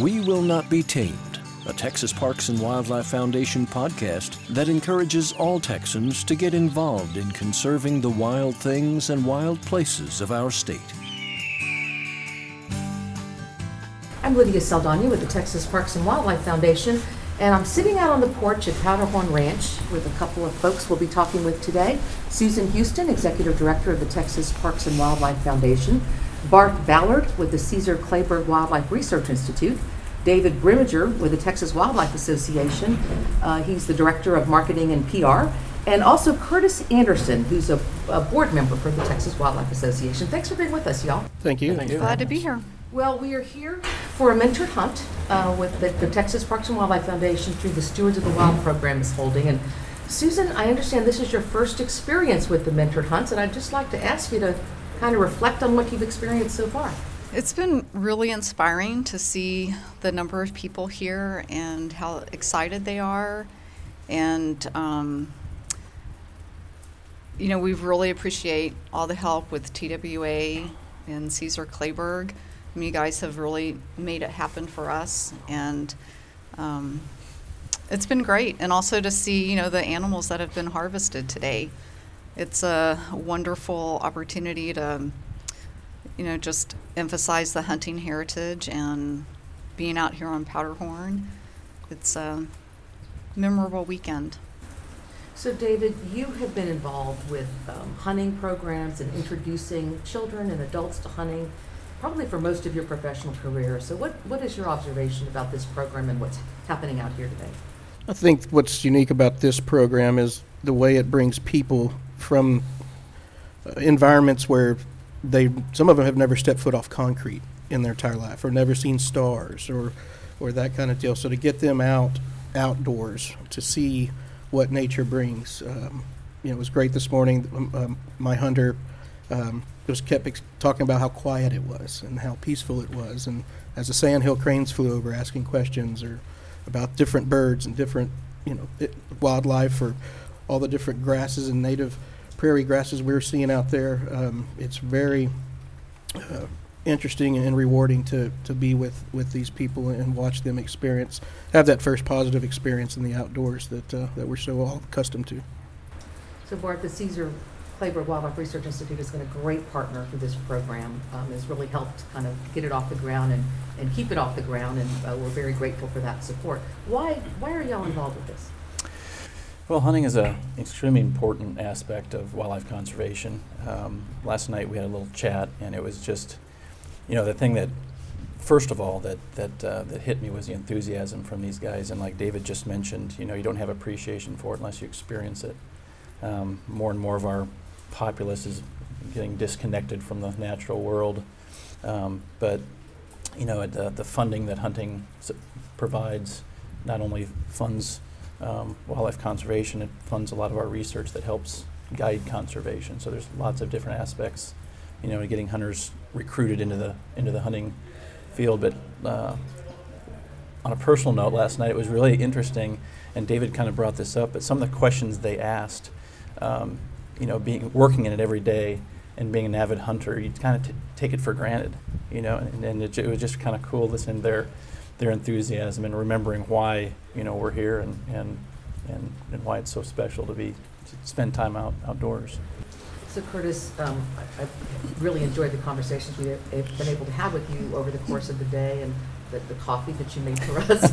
We Will Not Be Tamed, a Texas Parks and Wildlife Foundation podcast that encourages all Texans to get involved in conserving the wild things and wild places of our state. I'm Lydia Saldana with the Texas Parks and Wildlife Foundation, and I'm sitting out on the porch at Powderhorn Ranch with a couple of folks we'll be talking with today. Susan Houston, Executive Director of the Texas Parks and Wildlife Foundation, Bart Ballard with the Caesar Kleberg Wildlife Research Institute, David Grimminger with the Texas Wildlife Association. Uh, he's the Director of Marketing and PR. And also Curtis Anderson, who's a, a board member for the Texas Wildlife Association. Thanks for being with us, y'all. Thank you. Glad to be here. Well, we are here for a mentored hunt uh, with the, the Texas Parks and Wildlife Foundation through the Stewards of the Wild program is holding. And Susan, I understand this is your first experience with the mentored hunts, and I'd just like to ask you to kind of reflect on what you've experienced so far. It's been really inspiring to see the number of people here and how excited they are. And, um, you know, we really appreciate all the help with TWA and Caesar Kleberg. I mean, you guys have really made it happen for us. And um, it's been great. And also to see, you know, the animals that have been harvested today. It's a wonderful opportunity to you know, just emphasize the hunting heritage and being out here on Powderhorn. It's a memorable weekend. So, David, you have been involved with um, hunting programs and introducing children and adults to hunting probably for most of your professional career. So, what, what is your observation about this program and what's happening out here today? I think what's unique about this program is the way it brings people from uh, environments where they some of them have never stepped foot off concrete in their entire life or never seen stars or or that kind of deal. So to get them out outdoors to see what nature brings, um, you know, it was great this morning. Um, um, my hunter um, just kept ex- talking about how quiet it was and how peaceful it was, and as the sandhill cranes flew over, asking questions or about different birds and different you know it, wildlife or all the different grasses and native prairie grasses we're seeing out there. Um, it's very uh, interesting and rewarding to, to be with, with these people and watch them experience, have that first positive experience in the outdoors that, uh, that we're so all accustomed to. So, Bart, the Caesar Kleberg Wildlife Research Institute has been a great partner for this program. Um, has really helped kind of get it off the ground and, and keep it off the ground, and uh, we're very grateful for that support. Why why are y'all involved with this? Well, hunting is an extremely important aspect of wildlife conservation. Um, last night we had a little chat, and it was just, you know, the thing that, first of all, that that uh, that hit me was the enthusiasm from these guys. And like David just mentioned, you know, you don't have appreciation for it unless you experience it. Um, more and more of our populace is getting disconnected from the natural world, um, but you know, the, the funding that hunting provides not only funds um, wildlife conservation. It funds a lot of our research that helps guide conservation. So there's lots of different aspects, you know, getting hunters recruited into the into the hunting field. But uh, on a personal note, last night it was really interesting, and David kind of brought this up. But some of the questions they asked, um, you know, being working in it every day and being an avid hunter, you kind of take it for granted, you know, and, and it, it was just kind of cool listening to their their enthusiasm and remembering why you know we're here and and and, and why it's so special to be to spend time out outdoors. So Curtis, um, I, have really enjoyed the conversations we have been able to have with you over the course of the day and the, the coffee that you made for us.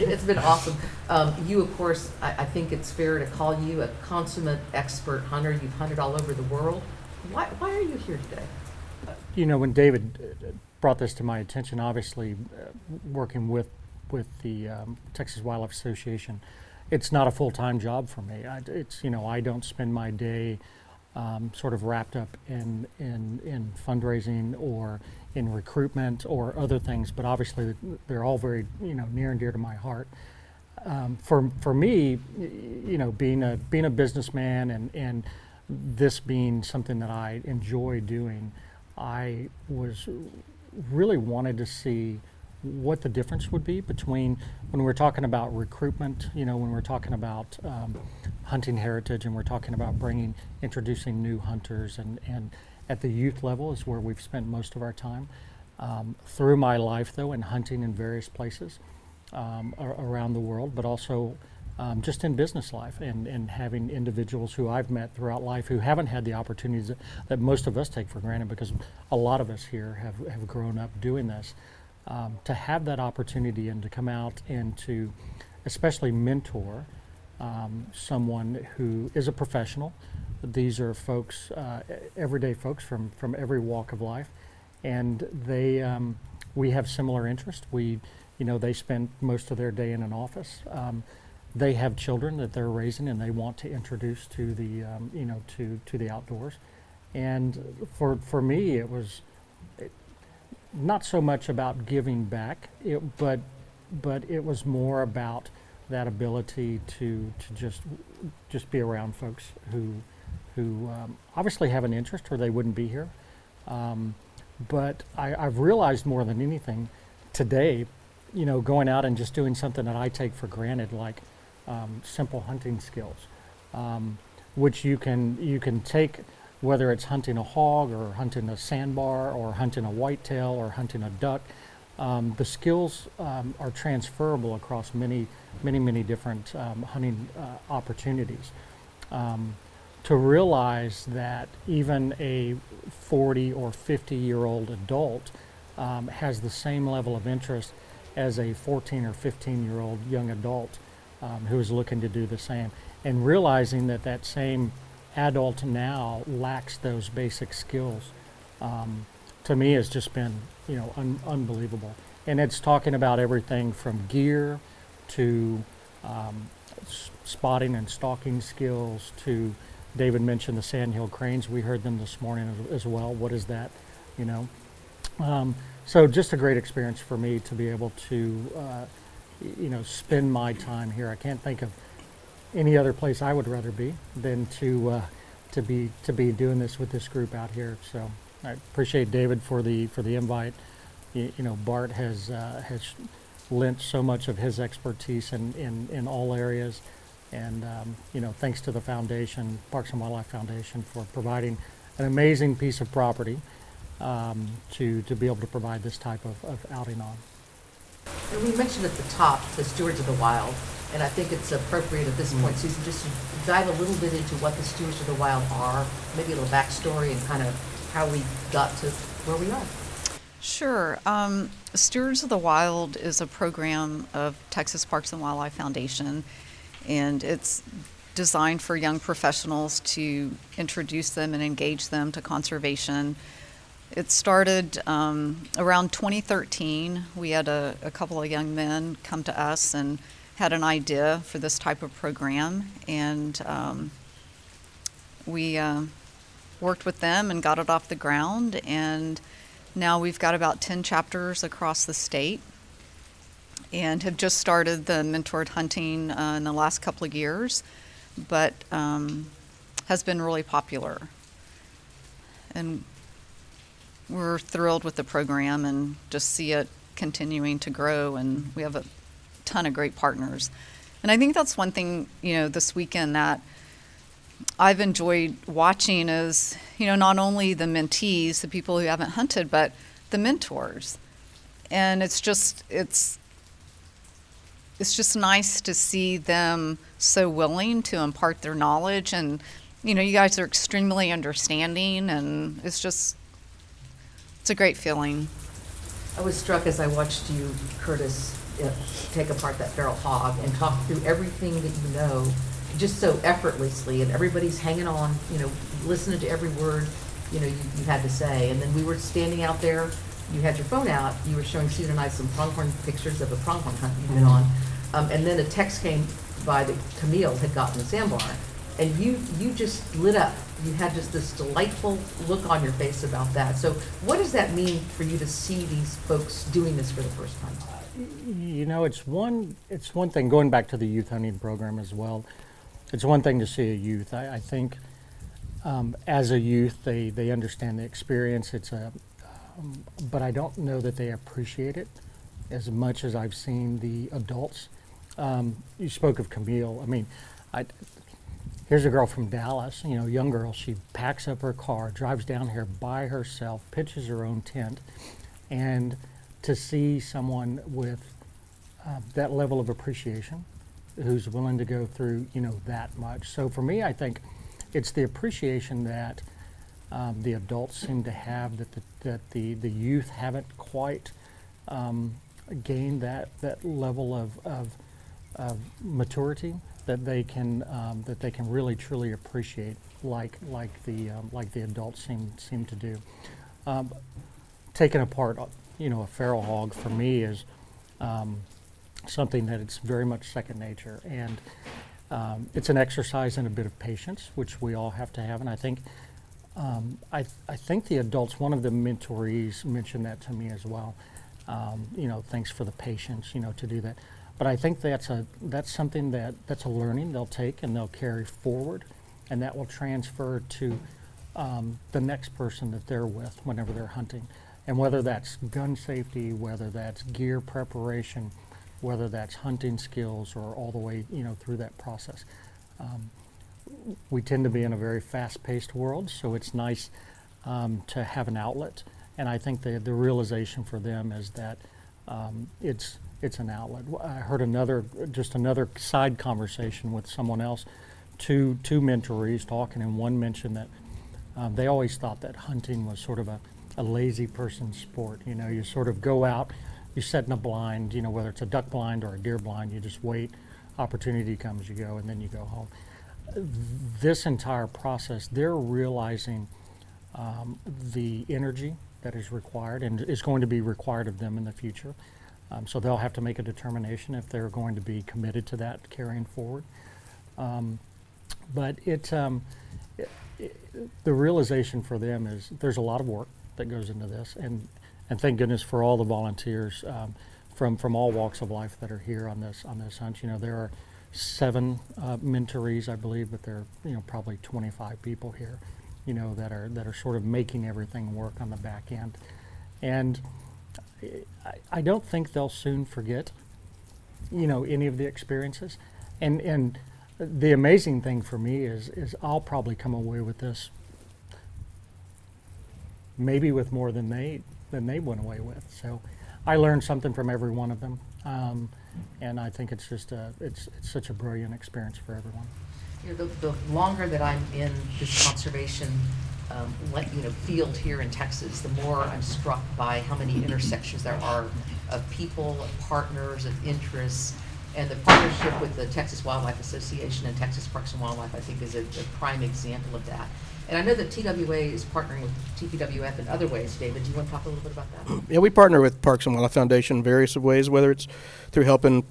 it's been awesome. Um, you, of course, I, I, think it's fair to call you a consummate expert hunter. You've hunted all over the world. Why, why are you here today? You know, when David uh, brought this to my attention, obviously, uh, working with with the um, Texas Wildlife Association, it's not a full time job for me. I, it's you know I don't spend my day um, sort of wrapped up in in in fundraising or in recruitment or other things, but obviously they're all very you know near and dear to my heart. Um, for for me, you know, being a being a businessman and and this being something that I enjoy doing, I was really wanted to see what the difference would be between when we're talking about recruitment, you know, when we're talking about um, hunting heritage and we're talking about bringing, introducing new hunters and, and at the youth level is where we've spent most of our time. Um, through my life, though, in hunting in various places um, ar- around the world, but also um, just in business life and, and having individuals who I've met throughout life who haven't had the opportunities that, that most of us take for granted because a lot of us here have, have grown up doing this. Um, to have that opportunity and to come out and to especially mentor um, someone who is a professional. These are folks, uh, everyday folks from, from every walk of life, and they um, we have similar interests. We, you know, they spend most of their day in an office. Um, they have children that they're raising, and they want to introduce to the um, you know to to the outdoors. And for for me, it was it, not so much about giving back, it, but but it was more about that ability to to just just be around folks who who um, obviously have an interest or they wouldn't be here. Um, but I, I've realized more than anything today, you know, going out and just doing something that I take for granted, like um, simple hunting skills, um, which you can you can take whether it's hunting a hog or hunting a sambar or hunting a whitetail or hunting a duck. Um, the skills um, are transferable across many, many, many different um, hunting uh, opportunities. Um, to realize that even a 40 or 50 year old adult has the same level of interest as a 14 or 15 year old young adult um, who is looking to do the same, and realizing that that same adult now lacks those basic skills um, to me has just been you know un- unbelievable. And it's talking about everything from gear to um, spotting and stalking skills to david mentioned the sandhill cranes. We heard them this morning as, as well. What is that you know? Um, so just a great experience for me to be able to uh, you know spend my time here i can't think of any other place I would rather be than to uh, to be to be doing this with this group out here. So I appreciate David for the for the invite. You, you know, Bart has uh, has lent so much of his expertise in in, in all areas, and um, you know, thanks to the foundation, Parks and Wildlife Foundation, for providing an amazing piece of property um, to to be able to provide this type of, of outing on. And we mentioned at the top the stewards of the wild, and I think it's appropriate at this point, Susan, just to dive a little bit into what the stewards of the wild are, maybe a little backstory and kind of how we got to where we are. Sure. Um, Stewards of the Wild is a program of Texas Parks and Wildlife Foundation, and it's designed for young professionals to introduce them and engage them to conservation. It started um, around 2013. We had a, a couple of young men come to us and had an idea for this type of program, and um, we uh, worked with them and got it off the ground. And now we've got about 10 chapters across the state and have just started the mentored hunting uh, in the last couple of years, but um, has been really popular. And we're thrilled with the program and just see it continuing to grow. And mm-hmm. we have a ton of great partners. And I think that's one thing, you know, this weekend that I've enjoyed watching is, you know, not only the mentees, the people who haven't hunted, but the mentors. And it's just, it's, it's just nice to see them so willing to impart their knowledge and you know you guys are extremely understanding and it's just it's a great feeling I was struck as I watched you, Curtis, uh, take apart that feral hog and talk through everything that you know, just so effortlessly, and everybody's hanging on, you know, listening to every word, you know, you, you had to say. And then we were standing out there, you had your phone out, you were showing Susan and I some pronghorn pictures of a pronghorn hunt you've been on. Um, and then a text came by that Camille had gotten a sambar, and you, you just lit up. You had just this delightful look on your face about that. So what does that mean for you to see these folks doing this for the first time? You know, it's one it's one thing going back to the youth hunting program as well. It's one thing to see a youth. I, I think um, as a youth, they they understand the experience. It's a, um, but I don't know that they appreciate it as much as I've seen the adults. Um, you spoke of Camille. I mean, I, here's a girl from Dallas, you know, young girl. She packs up her car, drives down here by herself, pitches her own tent, And to see someone with uh, that level of appreciation who's willing to go through, you know, that much. So for me, I think it's the appreciation that um, the adults seem to have that the, that the, the youth haven't quite um, gained that, that level of, of, of maturity that they can um, that they can really truly appreciate like like the um, like the adults seem seem to do. Um, taking apart, you know, a feral hog for me is um, something that it's very much second nature, and um, it's an exercise in a bit of patience, which we all have to have. And I think um, I th- I think the adults, one of the mentorees mentioned that to me as well. You know, thanks for the patience, you know, to do that. But I think that's a that's something that that's a learning they'll take and they'll carry forward, and that will transfer to um, the next person that they're with whenever they're hunting, and whether that's gun safety, whether that's gear preparation, whether that's hunting skills, or all the way you know through that process. Um, we tend to be in a very fast-paced world, so it's nice um, to have an outlet. And I think the the realization for them is that um, it's it's an outlet. I heard another, just another side conversation with someone else, two two mentorees talking, and one mentioned that um, they always thought that hunting was sort of a, a lazy person's sport. You know, you sort of go out, you set in a blind, you know, whether it's a duck blind or a deer blind, you just wait, opportunity comes, you go, and then you go home. This entire process, they're realizing um, the energy that is required and is going to be required of them in the future. Um, so they'll have to make a determination if they're going to be committed to that carrying forward. Um, but it, um, it, it, the realization for them is there's a lot of work that goes into this, and and thank goodness for all the volunteers um, from from all walks of life that are here on this on this hunt. You know there are seven uh, mentorees, I believe, but there are you know probably 25 people here, you know that are that are sort of making everything work on the back end, and I, don't think they'll soon forget, you know, any of the experiences. And and the amazing thing for me is is I'll probably come away with this maybe with more than they than they went away with. So I learned something from every one of them, um, and I think it's just a it's it's such a brilliant experience for everyone. You know, the, the longer that I'm in this conservation um, you know, field here in Texas, the more I'm struck by how many intersections there are of people, of partners, of interests. And the partnership with the Texas Wildlife Association and Texas Parks and Wildlife, I think, is a, a prime example of that. And I know that TWA is partnering with TPWF in other ways. David, do you want to talk a little bit about that? Yeah, we partner with Parks and Wildlife Foundation in various ways, whether it's through helping,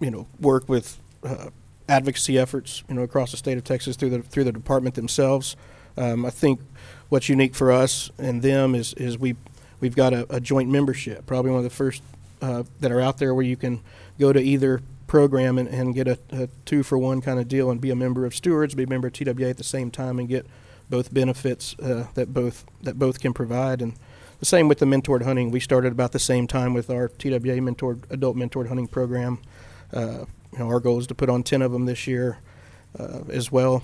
you know, work with uh, advocacy efforts, you know, across the state of Texas through the through the department themselves. Um, I think what's unique for us and them is is we we've got a, a joint membership, probably one of the first uh, that are out there where you can go to either program and, and get a, a, two for one kind of deal and be a member of stewards, be a member of TWA at the same time, and get both benefits uh, that both that both can provide. And the same with the mentored hunting. We started about the same time with our TWA mentored adult mentored hunting program. Uh, you know, our goal is to put on ten of them this year uh, as well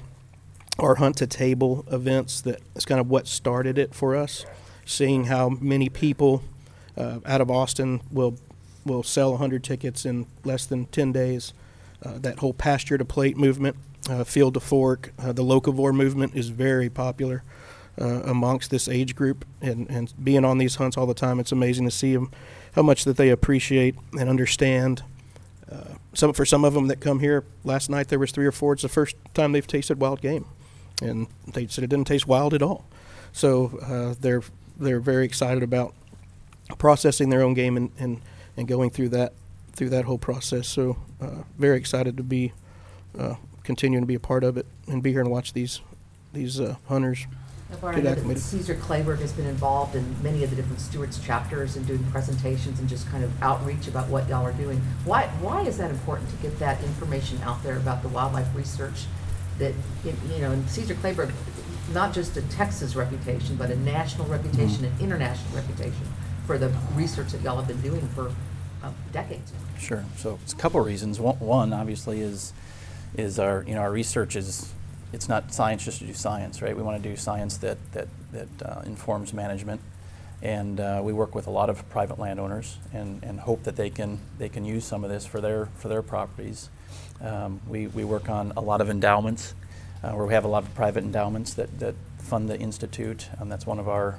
our hunt to table events that is kind of what started it for us. Seeing how many people uh, out of austin will will sell 100 tickets in less than 10 days. Uh, that whole pasture to plate movement uh, field to fork uh, the locavore movement is very popular uh, amongst this age group. And, and being on these hunts all the time it's amazing to see them how much that they appreciate and understand. Uh, some for some of them that come here last night there was three or four. It's the first time they've tasted wild game and they said it didn't taste wild at all. So uh, they're they're very excited about processing their own game and, and, and going through that through that whole process. So uh, very excited to be uh, continuing to be a part of it and be here and watch these these uh, hunters. Now, Bart, I know that Caesar Kleberg has been involved in many of the different stewards chapters and doing presentations and just kind of outreach about what y'all are doing. Why why is that important to get that information out there about the wildlife research that, you know, and Caesar Kleberg, not just a Texas reputation, but a national reputation an international reputation for the research that y'all have been doing for uh, decades. Sure. So it's a couple of reasons. One, one, obviously, is is our you know our research is it's not science just to do science, right? We want to do science that that that uh, informs management, And uh, we work with a lot of private landowners and, and hope that they can, they can use some of this for their, for their properties. Um, we, we work on a lot of endowments, uh, where we have a lot of private endowments that, that fund the institute. And that's one of our,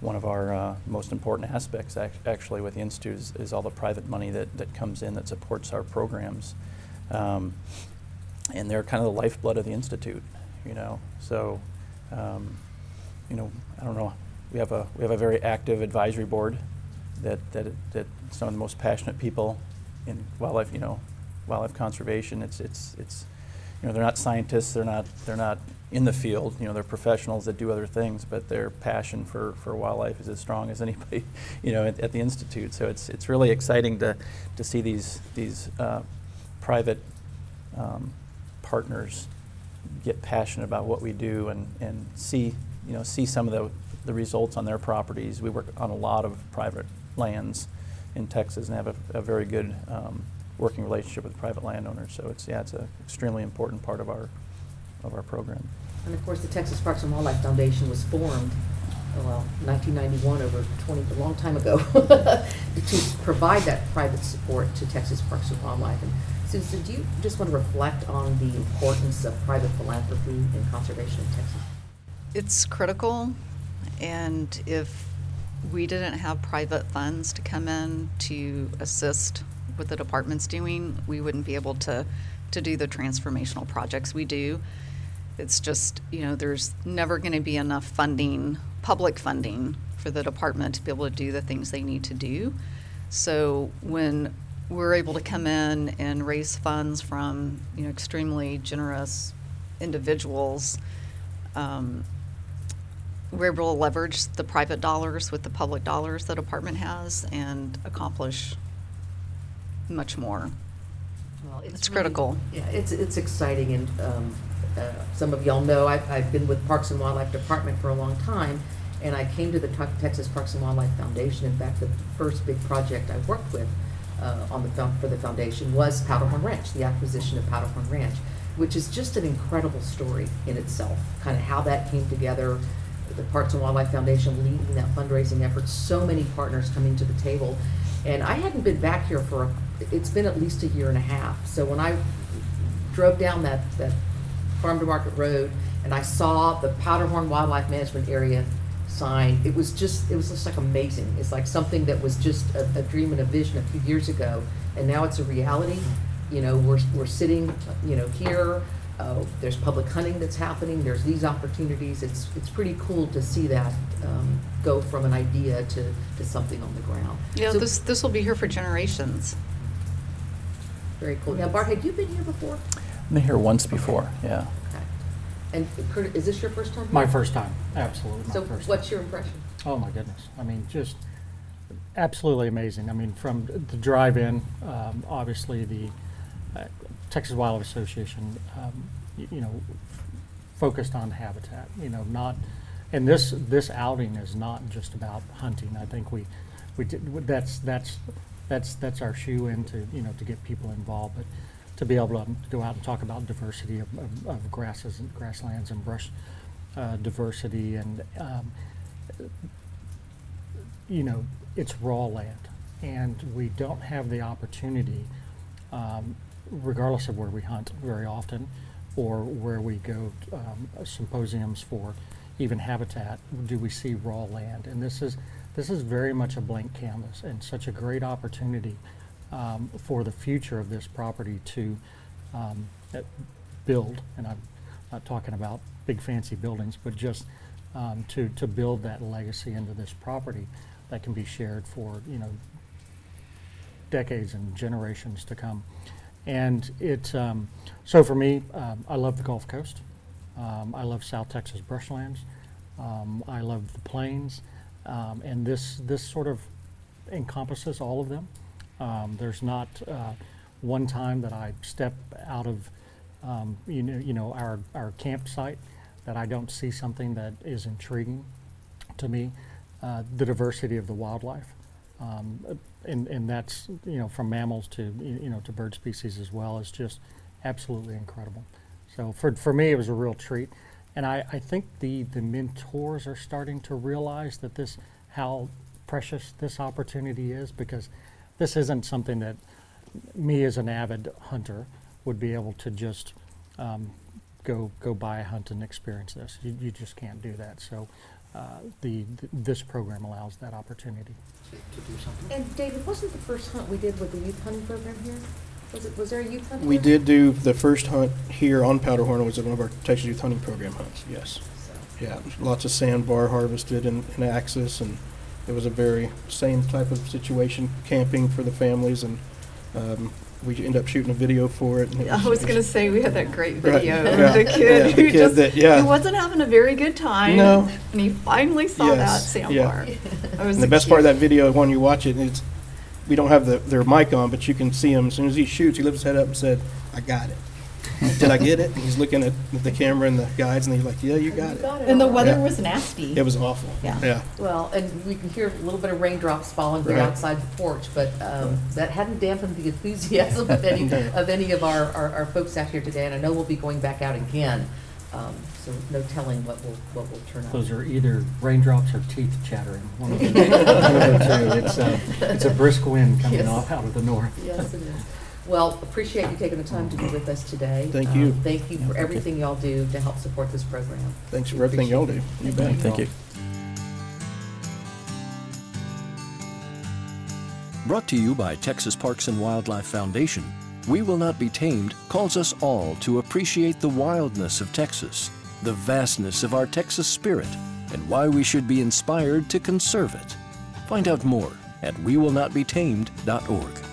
one of our uh, most important aspects, ac- actually, with the institute is, is all the private money that, that comes in that supports our programs. Um, and they're kind of the lifeblood of the institute, you know. So, um, you know, I don't know. We have a we have a very active advisory board that that that some of the most passionate people in wildlife, you know, wildlife conservation. It's it's it's you know they're not scientists. They're not they're not in the field. You know, they're professionals that do other things, but their passion for, for wildlife is as strong as anybody, you know, at, at the institute. So it's it's really exciting to to see these these uh, private um, partners get passionate about what we do and, and see you know see some of the, the results on their properties. We work on a lot of private lands in Texas and have a, a very good um, working relationship with private landowners. So it's yeah it's an extremely important part of our of our program. And of course, the Texas Parks and Wildlife Foundation was formed, oh, well, 1991, over 20, a long time ago, to provide that private support to Texas Parks and Wildlife. And Susan, do you just want to reflect on the importance of private philanthropy in conservation in Texas? It's critical, and if we didn't have private funds to come in to assist with the department's doing, we wouldn't be able to, to do the transformational projects we do. It's just, you know, there's never going to be enough funding, public funding, for the department to be able to do the things they need to do. So when we're able to come in and raise funds from, you know, extremely generous individuals, um, we're able to leverage the private dollars with the public dollars the department has and accomplish much more. Well, It's really- critical. Yeah, it's, it's exciting, and um, uh, some of y'all know, I've, I've been with Parks and Wildlife Department for a long time, and I came to the Tuck- Texas Parks and Wildlife Foundation. In fact, the first big project I worked with uh, on the, for the foundation was Powderhorn Ranch, the acquisition of Powderhorn Ranch, which is just an incredible story in itself, kind of how that came together, the Parks and Wildlife Foundation leading that fundraising effort, so many partners coming to the table. And I hadn't been back here for, a- it's been at least a year and a half. So when I drove down that, that farm to market road and I saw the Powderhorn Wildlife Management Area sign, it was just, it was just like amazing. It's like something that was just a, a dream and a vision a few years ago, and now it's a reality. You know, we're, we're sitting, you know, here, uh, there's public hunting that's happening, there's these opportunities. It's, it's pretty cool to see that, um, go from an idea to, to something on the ground. Yeah, So- this, this will be here for generations. Very cool. Now, Bart, had you been here before? I've been here once before, yeah. Okay. And Kurt, is this your first time? here? My first time, absolutely my So first what's time. your impression? Oh, my goodness. I mean, just absolutely amazing. I mean, from the drive-in, um, obviously the uh, Texas Wildlife Association, um, y- you know, focused on habitat, you know, not, and this, this outing is not just about hunting. I think we, we did, that's, that's, that's, that's our shoe in to, you know, to get people involved. But to be able to go out and talk about diversity of, of, of grasses and grasslands and brush uh, diversity and, um, you know, it's raw land, and we don't have the opportunity, um, regardless of where we hunt very often, or where we go um, symposiums for even habitat, do we see raw land? And this is this is very much a blank canvas and such a great opportunity um, for the future of this property to um, uh, build. And I'm not talking about big fancy buildings, but just um, to to build that legacy into this property that can be shared for you know decades and generations to come. And it, um, so for me, um, I love the Gulf Coast. Um, I love South Texas brushlands. I love the plains. Um, and this, this sort of encompasses all of them. Um, there's not uh, one time that I step out of um, you know, you know our, our campsite that I don't see something that is intriguing to me. Uh, the diversity of the wildlife, um, and, and that's you know from mammals to you know to bird species as well is just absolutely incredible. So for for me, it was a real treat, and I, I think the the mentors are starting to realize that this how precious this opportunity is because this isn't something that me as an avid hunter would be able to just um, go go buy a hunt and experience this. You, you just can't do that. So uh, the th- this program allows that opportunity. to do something. And David, wasn't the first hunt we did with the youth hunting program here? Was it, was there a youth hunt We did do the first hunt here on Powderhorn It was one of our Texas Youth Hunting Program hunts, yes. So, Yeah, lots of sambar harvested in, in Axis, and it was a very same type of situation, camping for the families, and um, we ended up shooting a video for it. it I was going to say we had that great Right, video yeah, of the yeah, kid the who kid just that- yeah. he wasn't having a very good time. No. And he finally saw that Yes, yeah. sambar. That was And the best part of that video, when you watch it, it, is we don't have the, their mic on, but you can see him. As soon as he shoots, he lifts his head up and said, "I got it." Did I get it? And he's looking at the camera and the guides, and he's like, "Yeah, you got You it." it And the weather Yeah. was nasty. It was awful. Yeah. Yeah. Well, and we can hear a little bit of raindrops falling from Right. outside the porch, but um, that hadn't dampened the enthusiasm of any, of any of our, our our folks out here today. And I know we'll be going back out again, um, so no telling what will, what will turn out. Those are either raindrops or teeth chattering. One of the, one of the two. It's a, it's a brisk wind coming Yes. off out of the north. Yes, it is. Well, appreciate you taking the time to be with us today. Thank Um, you. Thank you for everything y'all do to help support this program. Thanks for everything y'all do. You it. bet. Thank you. Brought to you by Texas Parks and Wildlife Foundation, We Will Not Be Tamed calls us all to appreciate the wildness of Texas, the vastness of our Texas spirit, and why we should be inspired to conserve it. Find out more at wewillnotbetamed.org.